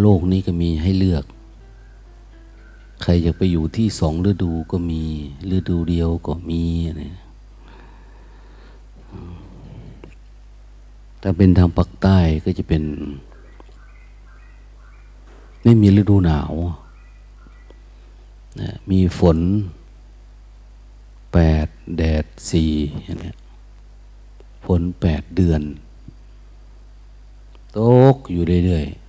โลกนี้ก็มีให้เลือก ใครอยากไปอยู่ที่สองฤดูก็มี ฤดูเดียวก็มีนะถ้าเป็นทางภาคใต้ก็จะเป็น ไม่มีฤดูหนาวนะมีฝนแปดแดดสี่อย่างนี้ฝนแปดเดือน ตกอยู่เรื่อยๆ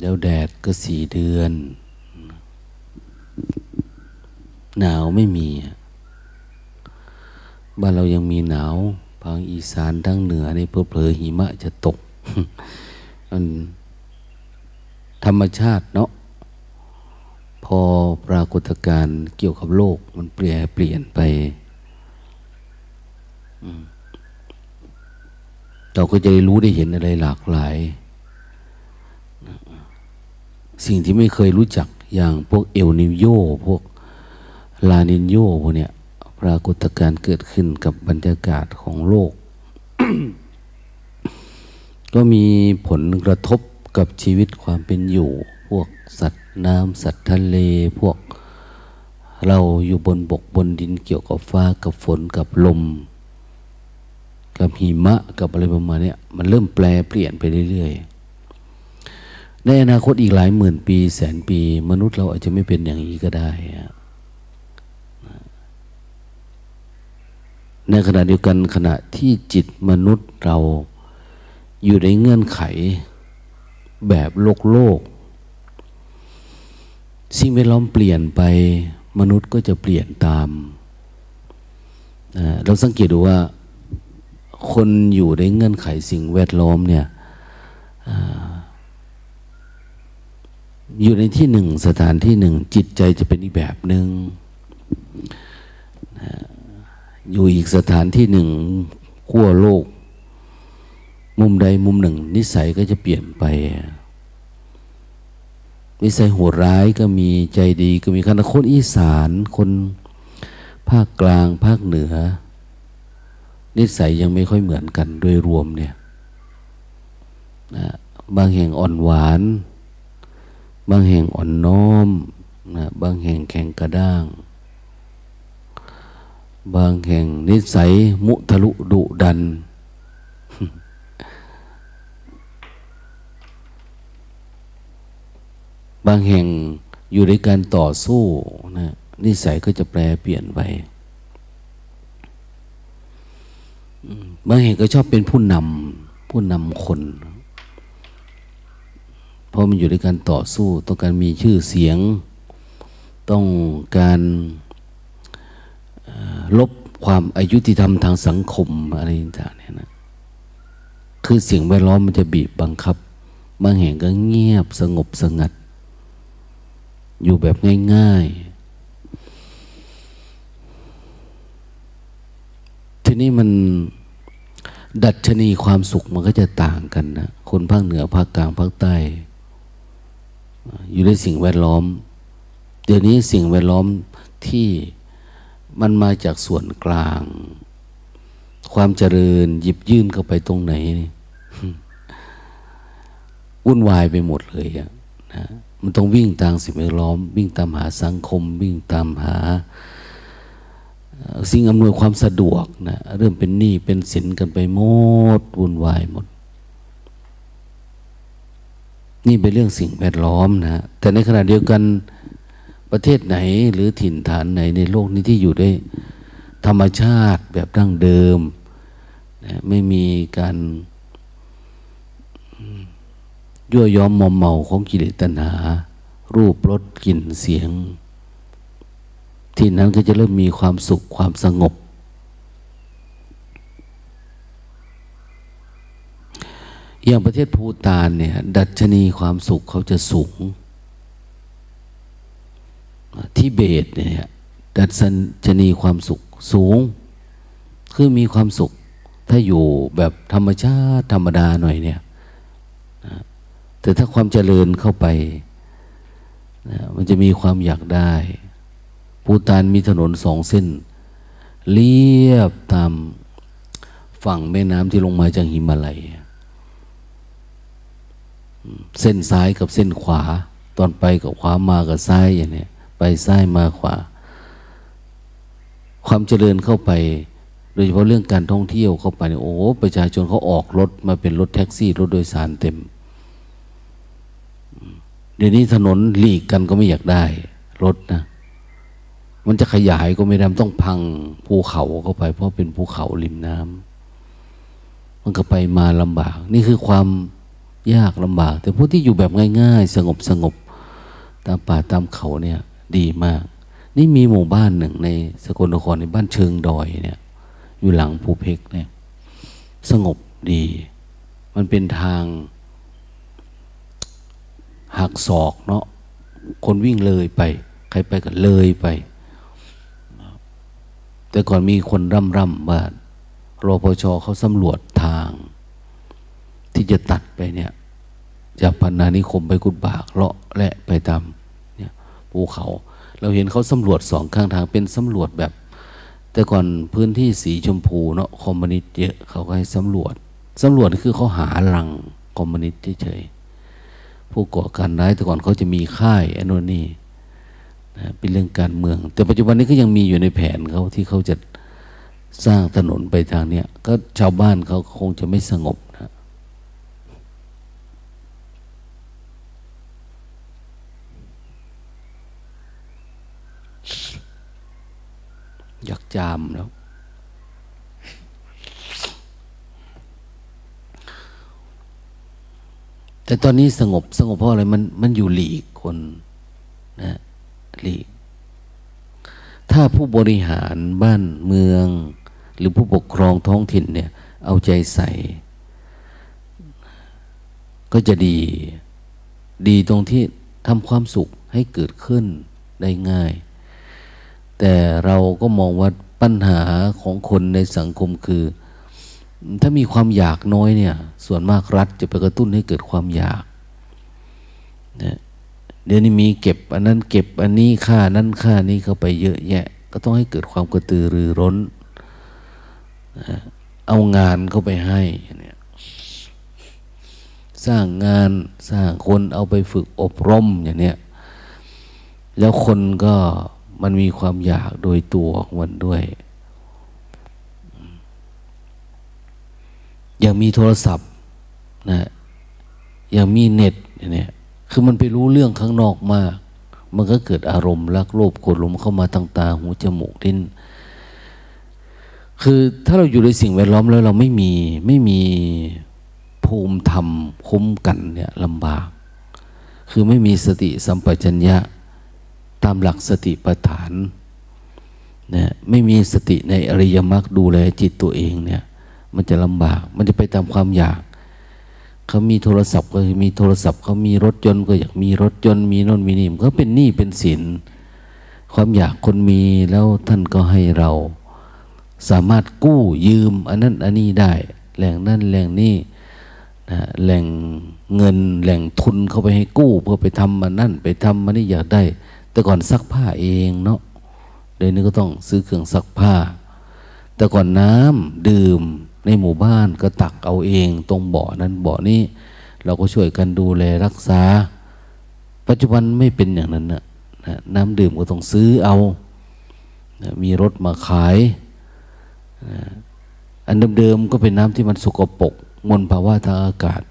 แล้วแดดก็สี่เดือน หนาวไม่มีบ้านเรายังมีหนาวภาคอีสานทั้งเหนือในเพอเพลหิมะจะตกมันธรรมชาติเนาะพอปรากฏการณ์เกี่ยวกับโลก มันเปลี่ยนเปลี่ยนไปเราก็จะได้รู้ได้เห็นอะไรหลากหลาย สิ่งที่ไม่เคยรู้จักอย่างพวกเอลนิโยพวกลานินโยพวกเนี้ยปรากฏการณ์เกิดขึ้นกับบรรยากาศของโลก ก็มีผลกระทบกับชีวิตความเป็นอยู่ พวกสัตว์น้ำสัตว์ทะเลพวกเราอยู่บนบกบนดินเกี่ยวกับฟ้ากับฝนกับลม กับหิมะกับอะไรประมาณนี้มันเริ่มแปลเปลี่ยนไปเรื่อยๆ ในอนาคตอีกหลายหมื่นปี แสนปี มนุษย์เราอาจจะไม่เป็นอย่างนี้ก็ได้ ในขณะเดียวกันขณะที่จิตมนุษย์เราอยู่ในเงื่อนไขแบบโลกโลก สิ่งแวดล้อมเปลี่ยนไป มนุษย์ก็จะเปลี่ยนตาม เราสังเกตดูว่าคนอยู่ในเงื่อนไขสิ่งแวดล้อมเนี่ย อยู่ในที่หนึ่งสถานที่หนึ่ง จิตใจจะเป็นอีกแบบหนึง่งอยู่อีกสถานที่หนึ่งขั้วโลก มุมใดมุมหนึ่ง นิสัยก็จะเปลี่ยนไป นิสัยโหดร้ายก็มีใจดีก็มีขณะคนอีสานคนภาคกลางภาคเหนือ นิสัยยังไม่ค่อยเหมือนกันโดยรวมเนี่ยนะบางแห่งอ่อนหวาน บางแห่งอ่อนน้อมนะบางแห่งแข็งกระด้าง บางแห่งนิสัยมุทะลุดุดัน บางแห่งอยู่ในการต่อสู้นะนิสัยก็จะแปลเปลี่ยนไปบางแห่งก็ชอบเป็นผู้นำผู้นำคน ราะมันอยู่ในการต่อสู้ต้องการมีชื่อเสียง ต้องการลบความอายุติธรรมทางสังคมอะไรต่างเนี่ยนะคือเสิ่งแวดล้อมมันจะบีบบังคับ บางแห่งก็เงียบสงบสงัด อยู่แบบง่ายๆ ทีนี้มันดัชนีความสุขมันก็จะต่างกันนะ คนภาคเหนือภาคกลางภาคใต้ อยู่ในสิ่งแวดล้อม เดี๋ยวนี้สิ่งแวดล้อมที่มันมาจากส่วนกลาง ความเจริญหยิบยื่นเข้าไปตรงไหนวุ่นวายไปหมดเลยอะนะมันต้องวิ่งตามสิ่งแวดล้อม วิ่งตามหาสังคม วิ่งตามหา สิ่งอำนวยความสะดวกนะเริ่มเป็นหนี้เป็นสินกันไปหมดวุ่นวายหมด นี่เป็นเรื่องสิ่งแวดล้อมนะแต่ในขณะเดียวกันประเทศไหนหรือถิ่นฐานไหนในโลกนี้ที่อยู่ได้ธรรมชาติแบบดั้งเดิมนะไม่มีการยั่วย้อมมอมเมาของกิเลสตัณหา รูปรสกลิ่นเสียง ที่นั้นก็จะเริ่มมีความสุขความสงบ อย่างประเทศภูตานเนี่ย ดัชนีความสุขเขาจะสูงทิเบตเนี่ยดัชนีความสุขสูง คือมีความสุข ถ้าอยู่แบบธรรมชาติธรรมดาหน่อยเนี่ยแต่ถ้าความเจริญเข้าไปนะมันจะมีความอยากได้ภูตานมีถนนสองเส้นเลียบตามฝั่งแม่น้ำที่ลงมาจากหิมาลัย เส้นซ้ายกับเส้นขวา ตอนไปกับขวามากับซ้ายอย่างนี้ไปซ้ายมาขวา ความเจริญเข้าไป โดยเฉพาะเรื่องการท่องเที่ยวเข้าไปเนี่ยโอ้ประชาชนเขาออกรถมาเป็นรถแท็กซี่รถโดยสารเต็ม เดี๋ยวนี้ถนนหลีกกันก็ไม่อยากได้ รถนะมันจะขยายก็ไม่ได้ต้องพังภูเขาเข้าไป เพราะเป็นภูเขาริมน้ำมันก็ไปมาลำบาก นี่คือความ ยากลำบาก แต่ผู้ที่อยู่แบบง่าย ๆ สงบสงบตามป่าตามเขาเนี่ยดีมาก นี่มีหมู่บ้านหนึ่งในสกลนครในบ้านเชิงดอยเนี่ยอยู่หลังภูเพกเนี่ยสงบดี มันเป็นทางหักศอกเนาะคนวิ่งเลยไป ใครไปก็เลยไป แต่ก่อนมีคนร่ำร่ำว่ารพชเขาสำรวจทาง ที่จะตัดไปเนี่ย จากพันนานิคมไปกุดบากเลาะและไปตามเนี่ยภูเขา เราเห็นเขาสำรวจสองข้างทางเป็นสำรวจแบบ แต่ก่อนพื้นที่สีชมพูเนาะคอมมิวนิสต์เยอะเขาก็ให้สำรวจสำรวจคือเขาหาลังคอมมิวนิสต์เฉยๆผู้ก่อการร้ายแต่ก่อนเขาจะมีค่ายอนนนี่นะเป็นเรื่องการเมือง แต่ปัจจุบันนี้ก็ยังมีอยู่ในแผนเขาที่เขาจะสร้างถนนไปทางเนี้ยก็ชาวบ้านเขาคงจะไม่สงบนะอยาก จามแล้ว แต่ตอนนี้สงบสงบเพราะอะไรมันมันอยู่หลีกคนนะหลีก ถ้าผู้บริหารบ้านเมือง หรือผู้ปกครองท้องถิ่นเนี่ย เอาใจใส่ ก็จะดี ดีตรงที่ทำความสุขให้เกิดขึ้นได้ง่าย แต่เราก็มองว่า ปัญหาของคนในสังคมคือ ถ้ามีความอยากน้อยเนี่ย ส่วนมากรัฐจะไปกระตุ้นให้เกิดความอยากนะเดี๋ยวนี้มีเก็บ อันนั้นเก็บอันนี้ค่านั้นค่านี้เข้าไปเยอะแยะ ก็ต้องให้เกิดความกระตือรือร้นนะเอางานเข้าไปให้เนี่ยสร้างงานสร้างคนเอาไปฝึกอบรมอย่างเนี้ยแล้วคนก็ มันมีความอยากโดยตัวของมันด้วย อย่างมีโทรศัพท์นะอย่างมีเน็ตเนี่ยคือมันไปรู้เรื่องข้างนอกมาก มันก็เกิดอารมณ์รักโลภโกรธหลงเข้ามาทางตาหูจมูกลิ้นคือถ้าเราอยู่ในสิ่งแวดล้อมแล้วเราไม่มีไม่มีภูมิธรรมคุ้มกันเนี่ยลำบาก คือไม่มีสติสัมปชัญญะ ตามหลักสติปัฏฐานนะไม่มีสติในอริยมรรคดูแลจิตตัวเองเนี่ย มันจะลำบาก มันจะไปตามความอยาก เขามีโทรศัพท์ก็มีโทรศัพท์ เขามีรถยนต์ก็อยากมีรถยนต์มีน่นมีนี่มันก็เป็นหนี้เป็นสินความอยากคนมีแล้วท่านก็ให้เรา สามารถกู้ยืม อันนั้นอันนี้ได้ แหล่งนั่นแหล่งนี้นะแหล่งเงินแหล่งทุนเข้าไปให้กู้ เพื่อไปทำมันนั่นไปทำมันนี่อยากได้ แต่ก่อนซักผ้าเองเนาะเดี๋ยวนี้ก็ต้องซื้อเครื่องซักผ้า แต่ก่อนน้ำดื่มในหมู่บ้านก็ตักเอาเองตรงบ่อนั้นบ่อนี้ เราก็ช่วยกันดูแลรักษา ปัจจุบันไม่เป็นอย่างนั้นนะน้ำดื่มก็ต้องซื้อเอานะมีรถมาขายนะอันเดิมๆก็เป็นน้ำที่มันสกปรกมลภาวะทางอากาศ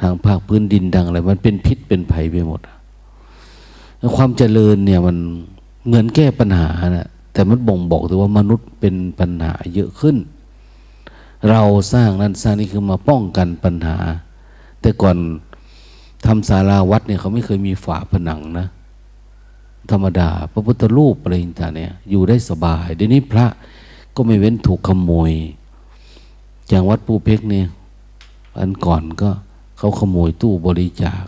ทางภาคพื้นดินดังอะไรมันเป็นพิษเป็นภัยไปหมด ความเจริญเนี่ยมันเหมือนแก้ปัญหานะแต่มันบ่งบอกถึงว่ามนุษย์เป็นปัญหาเยอะขึ้น เราสร้างนั้นสร้างนี่คือมาป้องกันปัญหา แต่ก่อนทำศาลาวัดเนี่ยเขาไม่เคยมีฝาผนังนะ ธรรมดา พระพุทธรูปอะไรต่างเนี่ยอยู่ได้สบายเดี๋ยวนี้พระก็ไม่เว้นถูกขโมยอย่างวัดปูเพกเนี่ยอันก่อนก็เขาขโมยตู้บริจาค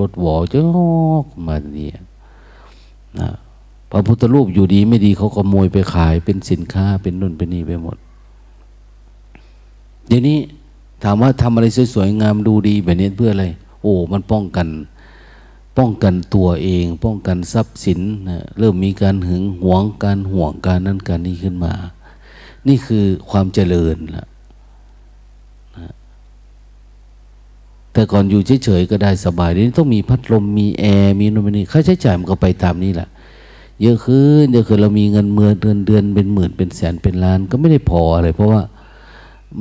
รถหวอจะกมาเนี่ยนะพระพุทธรูปอยู่ดีไม่ดีเขาก็โมยไปขายเป็นสินค้าเป็นนุ่นเป็นนี่ไปหมด เดี๋ยวนี้ถามว่าทำอะไรสวยๆงามดูดีแบบนี้เพื่ออะไร โอ้ มันป้องกัน ป้องกันตัวเอง ป้องกันทรัพย์สินนะเริ่มมีการหึงหวงการห่วงการนั้นการนี้ขึ้นมา นี่คือความเจริญละ แต่ก่อนอยู่เฉยๆก็ได้สบายเดี๋ยวนี้ต้องมีพัดลมมีแอร์มีนู่นนี่ค่าใช้จ่ายมันก็ไปตามนี้แหละเยอะขึ้นเยอะขึ้นเรามีเงินเมื่อเดือนเดือนเป็นหมื่นเป็นแสนเป็นล้านก็ไม่ได้พออะไร เพราะว่า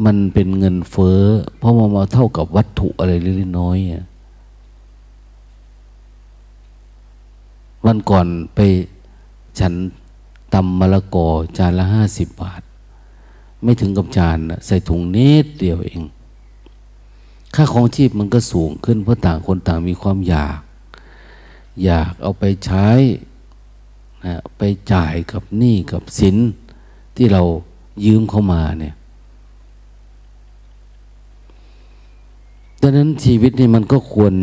มันเป็นเงินเฟ้อเพราะมันมาเท่ากับวัตถุอะไรเล็กน้อยวันก่อนไปฉันตำมะละกอจานละห้าสิบบาท ไม่ถึงกับจานใส่ถุงเนตเดียวเอง ค่าของชีพมันก็สูงขึ้นเพราะต่างคนต่างมีความอยาก อยากเอาไปใช้นะไปจ่ายกับหนี้กับสินที่เรายืมเข้ามาเนี่ยดังนั้นชีวิตนี่มันก็ควร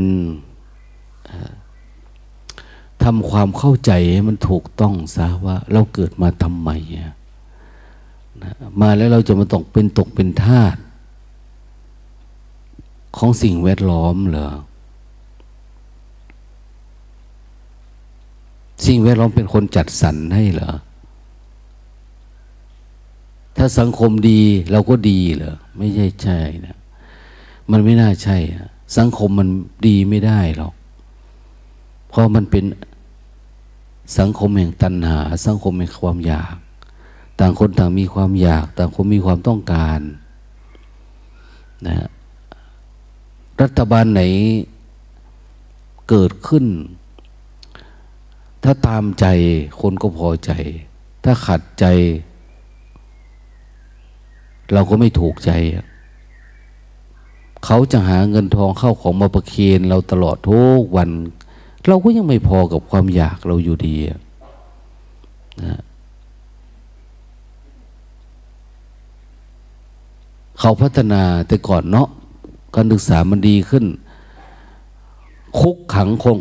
ทำความเข้าใจให้มันถูกต้องซะว่าเราเกิดมาทำไมนะมาแล้วเราจะมาตกเป็นตกเป็นทาส ของสิ่งแวดล้อมเหรอ สิ่งแวดล้อมเป็นคนจัดสรรให้เหรอ ถ้าสังคมดีเราก็ดีเหรอ ไม่ใช่ใช่นะ มันไม่น่าใช่สังคมมันดีไม่ได้หรอก เพราะมันเป็นสังคมแห่งตัณหา สังคมแห่งความอยาก ต่างคนต่างมีความอยาก ต่างคนมีความต้องการนะ รัฐบาลไหนเกิดขึ้น ถ้าตามใจคนก็พอใจ ถ้าขัดใจ เราก็ไม่ถูกใจ เขาจะหาเงินทองเข้าของมาประเคนเราตลอดทุกวัน เราก็ยังไม่พอกับความอยากเราอยู่ดีนะเขาพัฒนาแต่ก่อนเนาะ การศึกษามันดีขึ้น คุกขังคง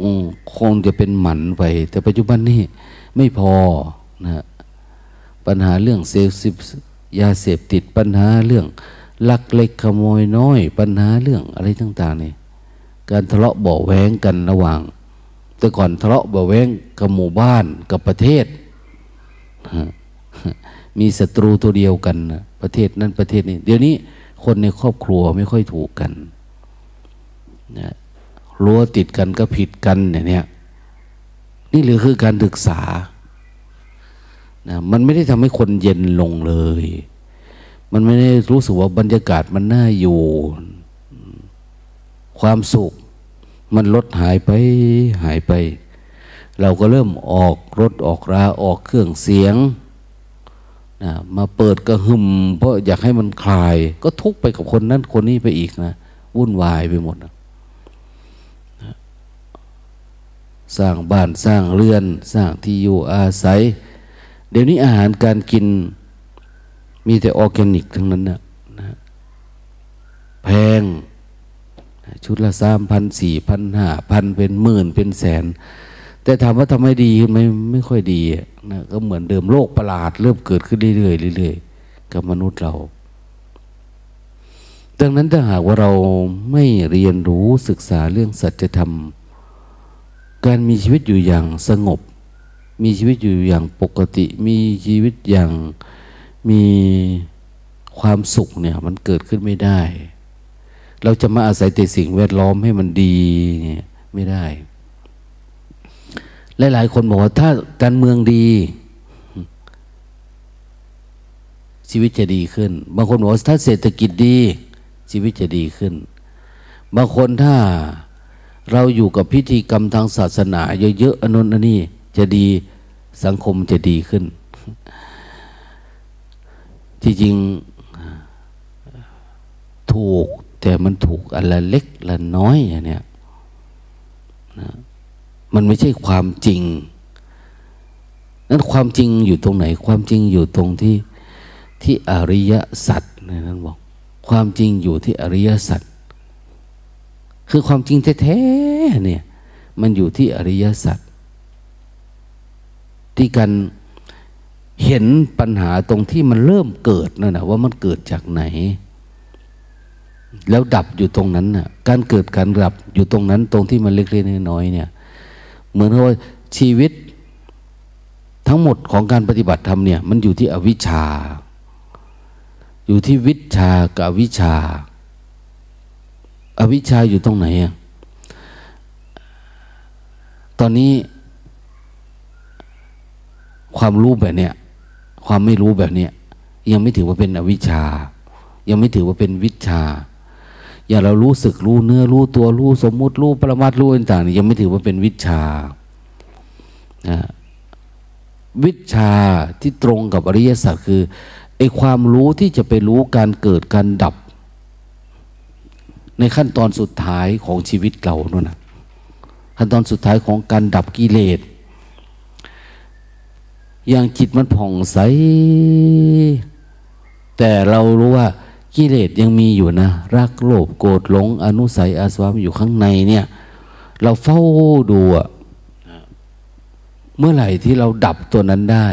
คงจะเป็นหมันไป แต่ปัจจุบันนี้ไม่พอนะปัญหาเรื่องเสพสิบยาเสพติดปัญหาเรื่องลักเล็กขโมยน้อย ปัญหาเรื่องอะไรต่างๆนี่การทะเลาะเบาแวงกันระหว่าง แต่ก่อนทะเลาะเบาแวงกับหมู่บ้านกับประเทศ มีศัตรูตัวเดียวกัน ประเทศนั้นประเทศนี้ เดี๋ยวนี้ คนในครอบครัวไม่ค่อยถูกกันนะรั้วติดกันก็ผิดกันเนี่ยนี่หรือคือการศึกษานะมันไม่ได้ทำให้คนเย็นลงเลย มันไม่ได้รู้สึกว่าบรรยากาศมันน่าอยู่ ความสุข มันลดหายไปหายไป เราก็เริ่มออกรถออกราออกเครื่องเสียง นะมาเปิดกระหึ่มเพราะอยากให้มันคลาย ก็ทุกไปกับคนนั้นคนนี้ไปอีกนะวุ่นวายไปหมดนะสร้างบ้านสร้างเรือน สร้างที่อยู่อาศัย เดี๋ยวนี้อาหารการกินมีแต่ออร์แกนิกทั้งนั้นนะนะแพง ชุดละสามพันสี่พันห้าพันเป็นหมื่นเป็นแสน แต่ถามว่าทำไมดีไม่ไม่ค่อยดีนะก็เหมือนเดิมโลกประหลาด เริ่มเกิดขึ้นเรื่อยๆเรื่อยๆกับมนุษย์เรา ดังนั้นถ้าหากว่าเราไม่เรียนรู้ศึกษาเรื่องสัจธรรม การมีชีวิตอยู่อย่างสงบ มีชีวิตอยู่อย่างปกติ มีชีวิตอย่างมีความสุขเนี่ยมันเกิดขึ้นไม่ได้ เราจะมาอาศัยแต่สิ่งแวดล้อมให้มันดีเนี่ยไม่ได้ หลายๆ คนบอกว่าถ้าการเมืองดี ชีวิตจะดีขึ้น บางคนบอกว่าถ้าเศรษฐกิจดี ชีวิตจะดีขึ้น บางคนถ้าเราอยู่กับพิธีกรรมทางศาสนาเยอะๆอนนอันนี้จะดีสังคมจะดีขึ้น ที่จริงถูกแต่มันถูกอันละเล็กละน้อยอย่างเนี้ยนะ มันไม่ใช่ความจริง นั้นความจริงอยู่ตรงไหน ความจริงอยู่ตรงที่ที่อริยสัจนั่นบอก ความจริงอยู่ที่อริยสัจคือความจริงแท้ๆเนี่ย มันอยู่ที่อริยสัจที่การเห็นปัญหาตรงที่มันเริ่มเกิดนั่นนะว่ามันเกิดจากไหน แล้วดับอยู่ตรงนั้นน่ะการเกิดการดับอยู่ตรงนั้นตรงที่มันเล็กๆน้อยๆเนี่ย เหมือนว่าชีวิตทั้งหมดของการปฏิบัติธรรมเนี่ย มันอยู่ที่อวิชชา อยู่ที่วิชากับวิชา อวิชชาอยู่ตรงไหนอะตอนนี้ความรู้แบบเนี้ยความไม่รู้แบบเนี้ยยังไม่ถือว่าเป็นอวิชชา ยังไม่ถือว่าเป็นวิชา อย่างเรารู้สึกรู้เนื้อรู้ตัวรู้สมมุติรู้ปรมัตรู้ต่างๆยังไม่ถือว่าเป็นวิชานะวิชาที่ตรงกับอริยสัจคือไอความรู้ที่จะไปรู้การเกิดการดับ ในขั้นตอนสุดท้ายของชีวิตเราโน่นนะขั้นตอนสุดท้ายของการดับกิเลสอย่างจิตมันผ่องใส แต่เรารู้ว่า กิเลสยังมีอยู่นะ รักโลภโกรธหลง อนุสัยอาสวะอยู่ข้างในเนี่ย เราเฝ้าดูอะเมื่อไหร่ที่เราดับตัวนั้นได้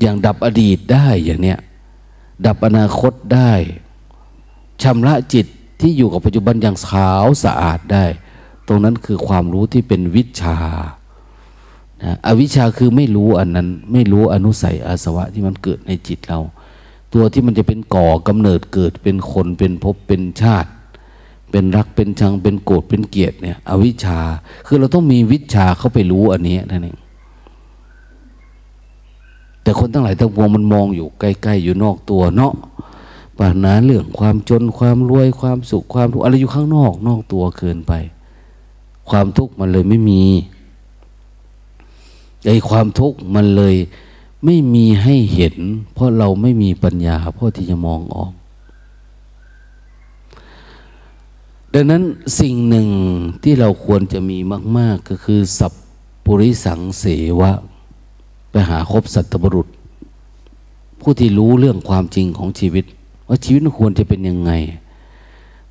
อย่างดับอดีตได้อย่างเนี้ยดับอนาคตได้ชำระจิตที่อยู่กับปัจจุบันอย่างขาวสะอาดได้ ตรงนั้นคือความรู้ที่เป็นวิชานะอวิชชาคือไม่รู้อันนั้น ไม่รู้อนุสัยอาสวะที่มันเกิดในจิตเรา ตัวที่มันจะเป็นก่อกำเนิดเกิดเป็นคนเป็นภพเป็นชาติ เป็นรักเป็นชังเป็นโกรธเป็นเกลียดเนี่ย อวิชชา คือเราต้องมีวิชาเข้าไปรู้อันนี้นั่นเองแต่คนทั้งหลายทั้งปวงมันมองอยู่ใกล้ๆอยู่นอกตัวเนาะปัญหาเรื่องความจนความรวยความสุขความทุกข์อะไรอยู่ข้างนอกนอกตัวเกินไป ความทุกข์มันเลยไม่มีไอ้ความทุกข์มันเลย ไม่มีให้เห็น เพราะเราไม่มีปัญญาพอที่จะมองออก ดังนั้นสิ่งหนึ่งที่เราควรจะมีมาก ๆ ก็คือ สัพปุริสังเสวะ ไปหาคบสัตบุรุษ ผู้ที่รู้เรื่องความจริงของชีวิต ว่าชีวิตควรจะเป็นยังไง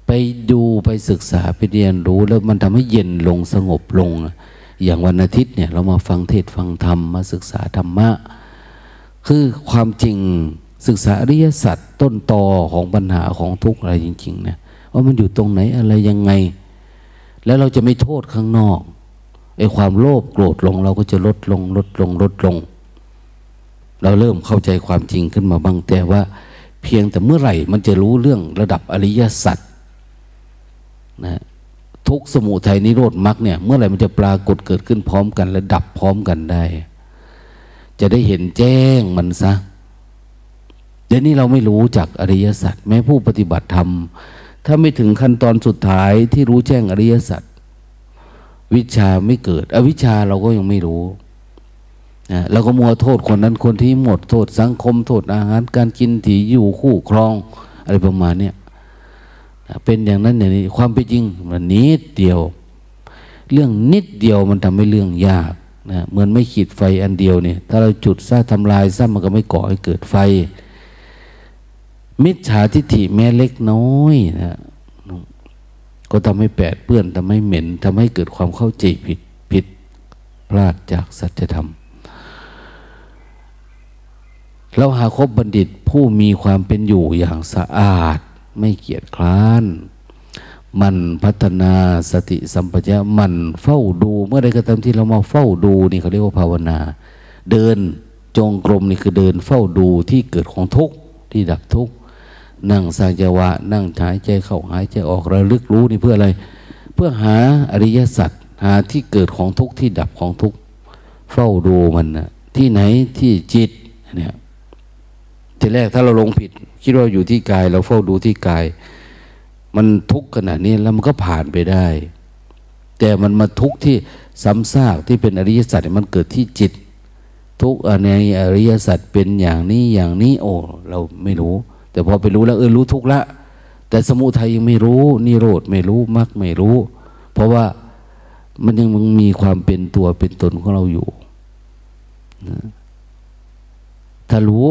ไปดูไปศึกษาไปเรียนรู้แล้วมันทำให้เย็นลงสงบลง อย่างวันอาทิตย์เนี่ยเรามาฟังเทศฟังธรรมมาศึกษาธรรมะ คือความจริงศึกษาอริยสัจต้นตอของปัญหาของทุกข์อะไรจริงๆนะว่ามันอยู่ตรงไหนอะไรยังไง แล้วเราจะไม่โทษข้างนอกไอ้ความโลภโกรธลงเราก็จะลดลงลดลงลดลง เราเริ่มเข้าใจความจริงขึ้นมาบ้างแต่ว่า เพียงแต่เมื่อไหร่ มันจะรู้เรื่องระดับอริยสัจนะทุกสมุทัยนิโรธมรรคเนี่ย เมื่อไหร่มันจะปรากฏเกิดขึ้นพร้อมกัน และดับพร้อมกันได้ จะได้เห็นแจ้งมันซะเดี๋ยวนี้เราไม่รู้จากอริยสัจแม้ผู้ปฏิบัติธรรม ถ้าไม่ถึงขั้นตอนสุดท้ายที่รู้แจ้งอริยสัจวิชาไม่เกิด อวิชาเราก็ยังไม่รู้นะเราก็มัวโทษคนนั้นคนที่หมดโทษสังคมโทษอาหารการกินถี่อยู่คู่ครอง อะไรประมาณเนี้ยเป็นอย่างนั้นอย่างนี้ความเป็นจริงมันนิดเดียว เรื่องนิดเดียวมันทำให้เรื่องยาก นะเหมือนไม่ขีดไฟอันเดียวเนี่ยถ้าเราจุดซะทำลายซะมันก็ไม่ก่อให้เกิดไฟ มิจฉาทิฏฐิแม้เล็กน้อยนะก็ทำให้แปดเปื้อนทำให้เหม็นทำให้เกิดความเข้าใจผิดผิดพลาดจากสัจธรรม เราหาคบบัณฑิตผู้มีความเป็นอยู่อย่างสะอาด ไม่เกียจคร้าน มันพัฒนาสติสัมปชัญญะมันเฝ้าดู เมื่อใดก็ตามที่เรามาเฝ้าดูนี่เขาเรียกว่าภาวนา เดินจงกรมนี่คือเดินเฝ้าดูที่เกิดของทุกข์ที่ดับทุกข์นั่งสัจวะนั่งหายใจเข้าหายใจออกระลึกรู้นี่เพื่ออะไร เพื่อหาอริยสัจหาที่เกิดของทุกข์ที่ดับของทุกข์เฝ้าดูมันนะที่ไหนที่จิตเนี่ยทีแรกถ้าเราลงผิด คิดว่าอยู่ที่กาย เราเฝ้าดูที่กาย มันทุกข์ขนาดนี้แล้วมันก็ผ่านไปได้ แต่มันมาทุกข์ที่ซ้ำซากที่เป็นอริยสัจมันเกิดที่จิต ทุกในอริยสัจเป็นอย่างนี้อย่างนี้ โอ้เราไม่รู้ แต่พอไปรู้แล้วเออรู้ทุกข์ละ แต่สมุทัยยังไม่รู้นิโรธไม่รู้มรรคไม่รู้ เพราะว่ามันยังมึงมีความเป็นตัวเป็นตนของเราอยู่นะถ้ารู้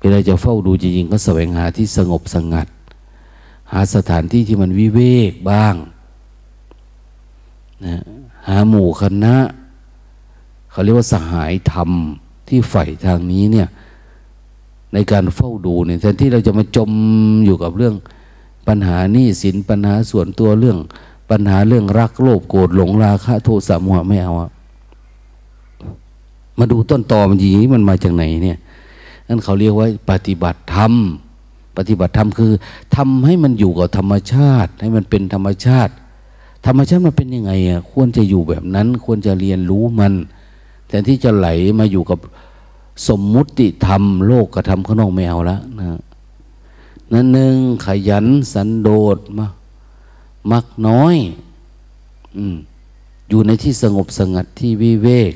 เวลาจะเฝ้าดูจริงๆก็แสวงหาที่สงบสงัด หาสถานที่ที่มันวิเวกบ้างนะหาหมู่คณะ เขาเรียกว่าสหายธรรมที่ใฝ่ทางนี้เนี่ยในการเฝ้าดูเนี่ยแทนที่เราจะมาจมอยู่กับเรื่อง ปัญหานี่สินปัญหาส่วนตัวเรื่อง ปัญหาเรื่องรักโลภโกรธหลงราคะโทสะโมหะไม่เอาอะมาดูต้นตอมันยีมันมาจากไหนเนี่ยนั่นเขาเรียกว่าปฏิบัติธรรม ปฏิบัติธรรมคือทำให้มันอยู่กับธรรมชาติ ให้มันเป็นธรรมชาติ ธรรมชาติมันเป็นยังไงอะควรจะอยู่แบบนั้น ควรจะเรียนรู้มันแต่ที่จะไหลมาอยู่กับสมมุติธรรมโลกกระทำข้างนอกไม่เอาละนะนั่นหนึ่งขยันสันโดษมามักน้อยอืมอยู่ในที่สงบสงัดที่วิเวก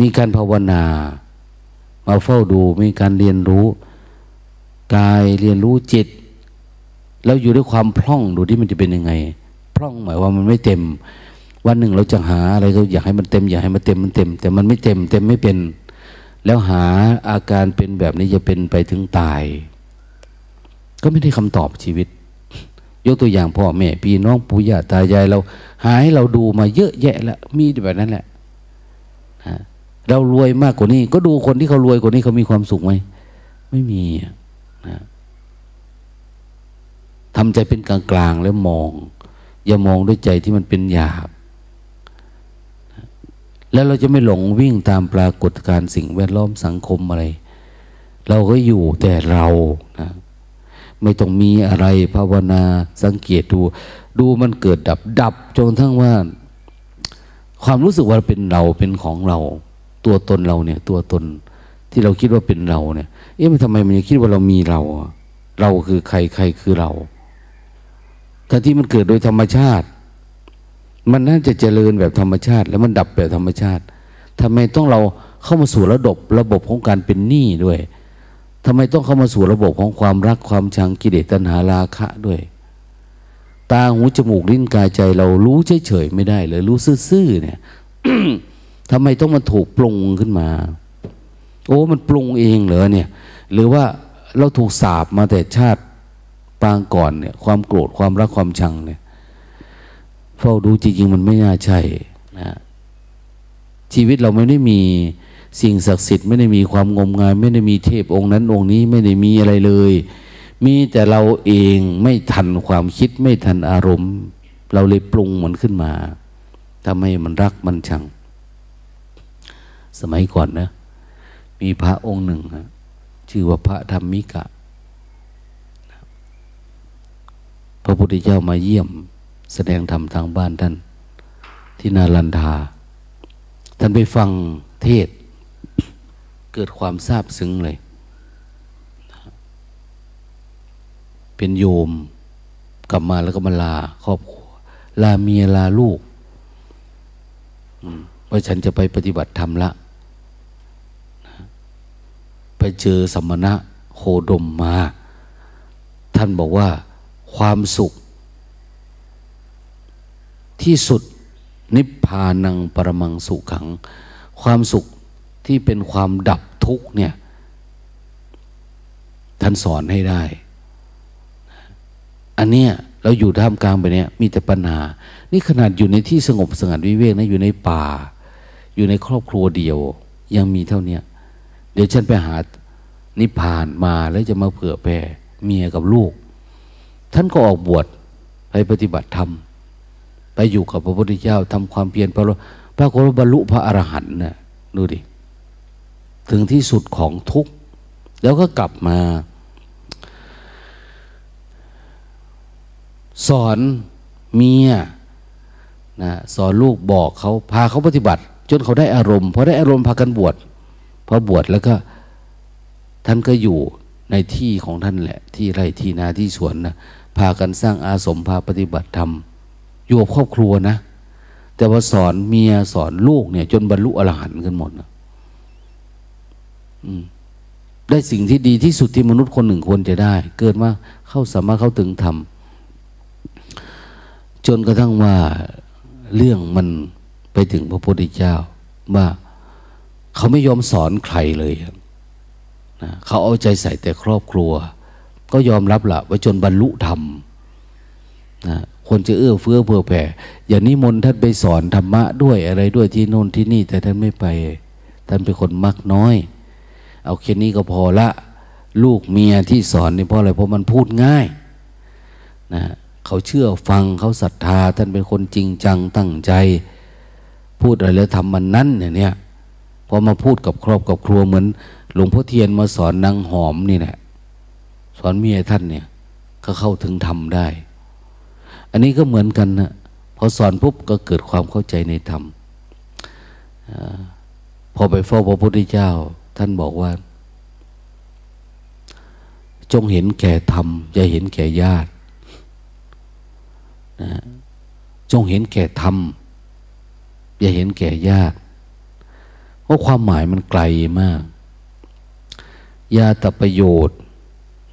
มีการภาวนา มาเฝ้าดูมีการเรียนรู้ กายเรียนรู้จิต แล้วอยู่ด้วยความพร่องดูที่มันจะเป็นยังไง พร่องหมายว่ามันไม่เต็ม วันหนึ่งเราจะหาอะไรก็อยากให้มันเต็มอยากให้มันเต็มมันเต็ม แต่มันไม่เต็ม เต็มไม่เป็น แล้วหาอาการเป็นแบบนี้จะเป็นไปถึงตายก็ไม่ได้คำตอบชีวิต ยกตัวอย่างพ่อแม่พี่น้องปู่ย่าตายายเรา หาให้เราดูมาเยอะแยะแล้วมีแบบนั้นแหละเรารวยมากกว่านี้ ก็ดูคนที่เขารวยกว่านี้เขามีความสุขไหมไม่มี นะทำใจเป็นกลางๆแล้วมอง อย่ามองด้วยใจที่มันเป็นหยาบ แล้วเราจะไม่หลงวิ่งตามปรากฏการสิ่งแวดล้อมสังคมอะไร เราก็อยู่แต่เรานะไม่ต้องมีอะไรภาวนาสังเกตดู ดูมันเกิดดับดับจนทั้งว่า ความรู้สึกว่าเป็นเราเป็นของเรา ตัวตนเราเนี่ย ตัวตนที่เราคิดว่าเป็นเราเนี่ย เอ๊ะมันทำไมมันยังคิดว่าเรามีเรา เราคือใครใครคือเราแต่ที่มันเกิดโดยธรรมชาติ มันน่าจะเจริญแบบธรรมชาติ แล้วมันดับแบบธรรมชาติทำไมต้องเราเข้ามาสู่ระบบระบบของการเป็นหนี้ด้วยทำไมต้องเข้ามาสู่ระบบของความรักความชังกิเลสตัณหาราคะด้วย ตาหูจมูกลิ้นกายใจเรารู้เฉยๆไม่ได้เลย รู้ซื่อๆเนี่ยทำไมต้องมาถูกปรุงขึ้นมา โอ้มันปรุงเองเหรอเนี่ย หรือว่าเราถูกสาบมาแต่ชาติปางก่อนเนี่ย ความโกรธความรักความชังเนี่ยเฝ้าดูจริงๆมันไม่น่าใช่นะชีวิตเราไม่ได้มีสิ่งศักดิ์สิทธิ์ไม่ได้มีความงมงาย ไม่ได้มีเทพองค์นั้นองค์นี้ไม่ได้มีอะไรเลย มีแต่เราเองไม่ทันความคิดไม่ทันอารมณ์ เราเลยปรุงมันขึ้นมาทำให้มันรักมันชัง สมัยก่อนนะ มีพระองค์หนึ่งนะชื่อว่าพระธรรมิกะ พระพุทธเจ้ามาเยี่ยม แสดงธรรมทางบ้านท่าน ที่นาลันทา ท่านไปฟังเทศ เกิดความซาบซึ้งเลย เป็นโยมกลับมาแล้วก็มาลาครอบครัว ลาเมียลาลูกว่าฉันจะไปปฏิบัติธรรมละ ไปเจอสมณะโคดมมา ท่านบอกว่าความสุข ที่สุดนิพพานังปรมังสุขัง ความสุขที่เป็นความดับทุกเนี่ยท่านสอนให้ได้ อันเนี้ยเราอยู่ท่ามกลางไปเนี้ยมีแต่ปัญหา นี่ขนาดอยู่ในที่สงบสงัดวิเวกนะอยู่ในป่า อยู่ในครอบครัวเดียว ยังมีเท่านี้ เดี๋ยวฉันไปหานิพพานมาแล้วจะมาเผื่อแผ่เมียกับลูก ท่านก็ออกบวชไปปฏิบัติธรรม ไปอยู่กับพระพุทธเจ้าทำความเพียรพระพระโคบรรลุพระอรหันต์นะ่ดูดิ ถึงที่สุดของทุกข์ แล้วก็กลับมา สอนเมียนะสอนลูกบอกเขาพาเขาปฏิบัติ จนเขาได้อารมณ์พอได้อารมณ์พากันบวช อบวชแล้วก็ท่านก็อยู่ในที่ของท่านแหละ ที่ไร่ที่นาที่สวนนะพากันสร้างอาสมพาปฏิบัติธรรมอยู่กับครอบครัวนะ แต่ว่าสอนเมียสอนลูกเนี่ย จนบรรลุอรหันต์กันหมดนะได้สิ่งที่ดีที่สุดที่มนุษย์คนหนึ่งควรจะได้ เกิดมาเข้าสามารถเข้าถึงธรรมจนกระทั่งว่าเรื่องมันไปถึงพระพุทธเจ้าว่า เขาไม่ยอมสอนใครเลยนะเขาเอาใจใส่แต่ครอบครัว ก็ยอมรับละว่าจนบรรลุธรรมนะคนจะเอื้อเฟื้อเผื่อแผ่อย่างนี้มนท่านไปสอนธรรมะด้วยอะไรด้วยที่โน่นที่นี่ แต่ท่านไม่ไป ท่านเป็นคนมักน้อย เอาแค่นี้ก็พอละ ลูกเมียที่สอนนี่เพราะอะไรเพราะมันพูดง่ายนะเขาเชื่อฟังเขาศรัทธา ท่านเป็นคนจริงจังตั้งใจ พูดอะไรแล้วทำมันนั้นเนี่ย พอมาพูดกับครอบกับครัวเหมือน หลวงพ่อเทียนมาสอนนางหอมนี่แหละสอนเมียท่านเนี่ยก็เข้าถึงธรรมได้ อันนี้ก็เหมือนกันนะพอสอนปุ๊บก็เกิดความเข้าใจในธรรมอพอไปเฝ้าพระพุทธเจ้า ท่านบอกว่า จงเห็นแก่ธรรมอย่าเห็นแก่ญาตินะจงเห็นแก่ธรรมอย่าเห็นแก่ญาติ ราะความหมายมันไกลมากญาตประโยชน์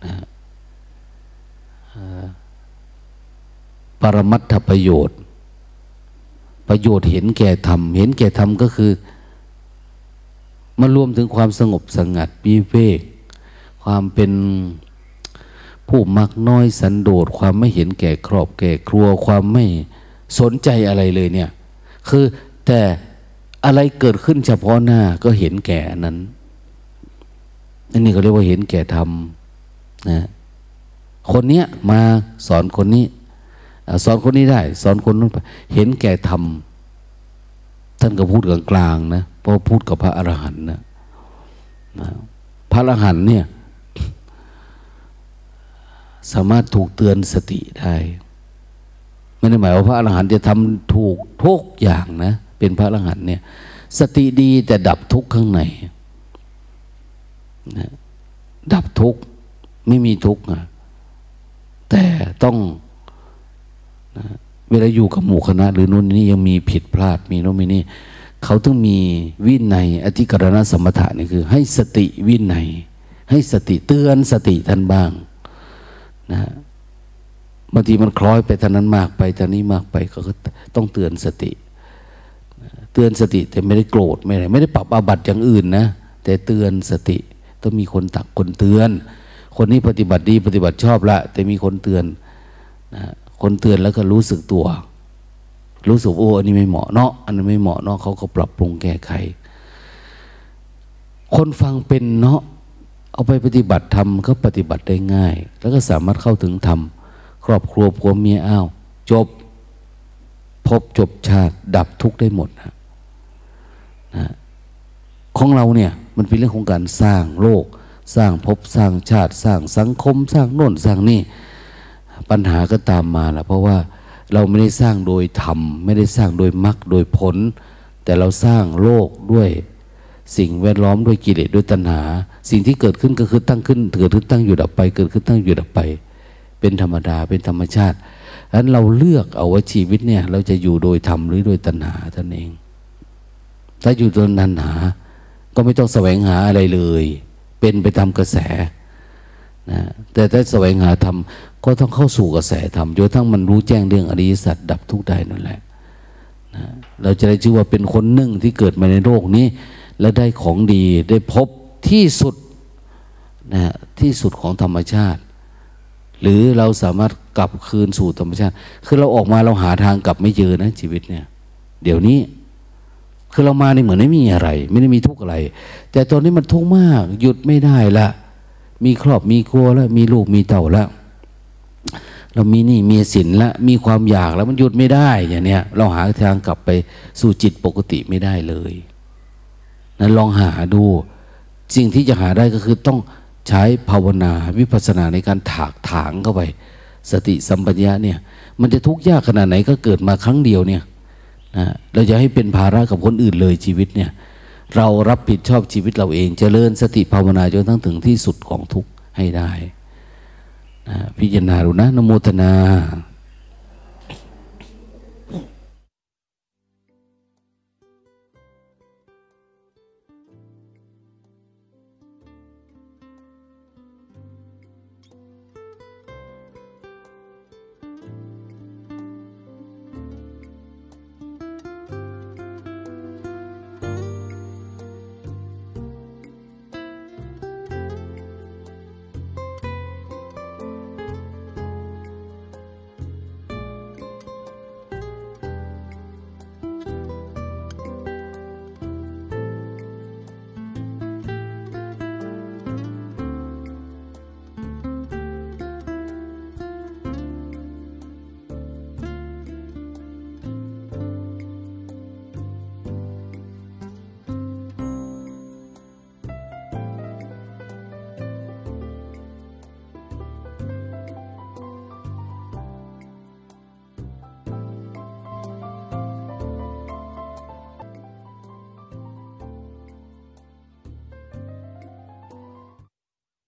นะปรมัตถประโยชน์ ประโยชน์เห็นแก่ธรรม เห็นแก่ธรรมก็คือมารวมถึงความสงบสงัดปีเวก ความเป็นผู้มักน้อยสันโดษความไม่เห็นแก่ครอบแก่ครัวความไม่สนใจอะไรเลยเนี่ย คือแต่ อะไรเกิดขึ้นเฉพาะหน้าก็เห็นแก่นั้นอันนี้เขาเรียกว่าเห็นแก่ธรรมนะคนเนี้ยมาสอนคนนี้ สอนคนนี้ได้ สอนคนนู้นไปเห็นแก่ธรรมท่านก็พูดกลางๆนะเพราะพูดกับพระอรหันต์นะพระอรหันต์เนี่ย สามารถถูกเตือนสติได้ ไม่ได้หมายว่าพระอรหันต์จะทำถูกทุกอย่างนะ เป็นพระอรหันต์เนี่ย สติดีแต่ดับทุกข์ข้างในนะดับทุกข์ไม่มีทุกข์นะแต่ต้องนะเวลาอยู่กับหมู่คณะ หรือนู่นนี่ยังมีผิดพลาดมีโน่นมีนี่เขาต้องมีวินัยอธิกรณสมถะนี่คือ ให้สติวินัย ให้สติเตือนสติท่านบ้างนะบางทีมันคล้อยไปทางนั้นมากไปทางนี้มากไปก็ต้องเตือนสติ เตือนสติแต่ไม่ได้โกรธไม่ได้ไม่ได้ปรับอาบัติอย่างอื่นนะ แต่เตือนสติต้องมีคนตักคนเตือน คนนี้ปฏิบัติดีปฏิบัติชอบละ แต่มีคนเตือนนะคนเตือนแล้วก็รู้สึกตัว รู้สึกโอ้อันนี้ไม่เหมาะเนาะอันนี้ไม่เหมาะเนาะเขาก็ปรับปรุงแก้ไข คนฟังเป็นเนาะเอาไปปฏิบัติธรรมก็ปฏิบัติได้ง่าย แล้วก็สามารถเข้าถึงธรรมครอบครัวผัวเมียอ้าวจบพบจบชาติดับทุกข์ได้หมดนะ นะของเราเนี่ยมันเป็นเรื่องของการสร้างโลก สร้างภพสร้างชาติ สร้างสังคม สร้างโน่นสร้างนี่ปัญหาก็ตามมาละเพราะว่าเราไม่ได้สร้างโดยธรรม ไม่ได้สร้างโดยมรรคโดยผล แต่เราสร้างโลกด้วยสิ่งแวดล้อมด้วยกิเลสด้วยตัณหา สิ่งที่เกิดขึ้นก็คือตั้งขึ้นเกิดขึ้นตั้งอยู่ดับไป เกิดขึ้นตั้งอยู่ดับไป เป็นธรรมดาเป็นธรรมชาติฉะนั้นเราเลือกเอาว่าชีวิตเนี่ย เราจะอยู่โดยธรรมหรือโดยตัณหาท่านเอง ถ้าอยู่โดยตัณหา ก็ไม่ต้องแสวงหาอะไรเลย เป็นไปตามกระแสนะแต่ถ้าแสวงหาธรรมก็ต้องเข้าสู่กระแสธรรมจนทั้งมันรู้แจ้งเรื่องอริยสัจดับทุกข์ได้นั่นแหละนะเราจะได้ชื่อว่าเป็นคนหนึ่งที่เกิดมาในโลกนี้ และได้ของดีได้พบที่สุดนะที่สุดของธรรมชาติ หรือเราสามารถกลับคืนสู่ธรรมชาติ คือเราออกมาเราหาทางกลับไม่เจอนะชีวิตเนี่ย เดี๋ยวนี้ คือเรามาในเหมือนไม่มีอะไร ไม่ได้มีทุกข์อะไร แต่ตอนนี้มันทุกข์มาก หยุดไม่ได้ละ มีครอบมีครัวแล้ว มีลูกมีเต่าแล้ว เรามีนี่มีสินแล้วมีความอยากแล้วมันหยุดไม่ได้อย่างเนี้ยเราหาทางกลับไปสู่จิตปกติไม่ได้เลยนั้นลองหาดู สิ่งที่จะหาได้ก็คือต้องใช้ภาวนาวิปัสสนาในการถากถางเข้าไป สติสัมปชัญญะเนี่ย มันจะทุกข์ยากขนาดไหนก็เกิดมาครั้งเดียวเนี่ย นะเราจะให้เป็นภาระกับคนอื่นเลยชีวิตเนี่ย เรารับผิดชอบชีวิตเราเองจเจริญสติภาวนาจนทั้งถึงที่สุดของทุกข์ให้ได้พิจารณาดูนะนโมทนา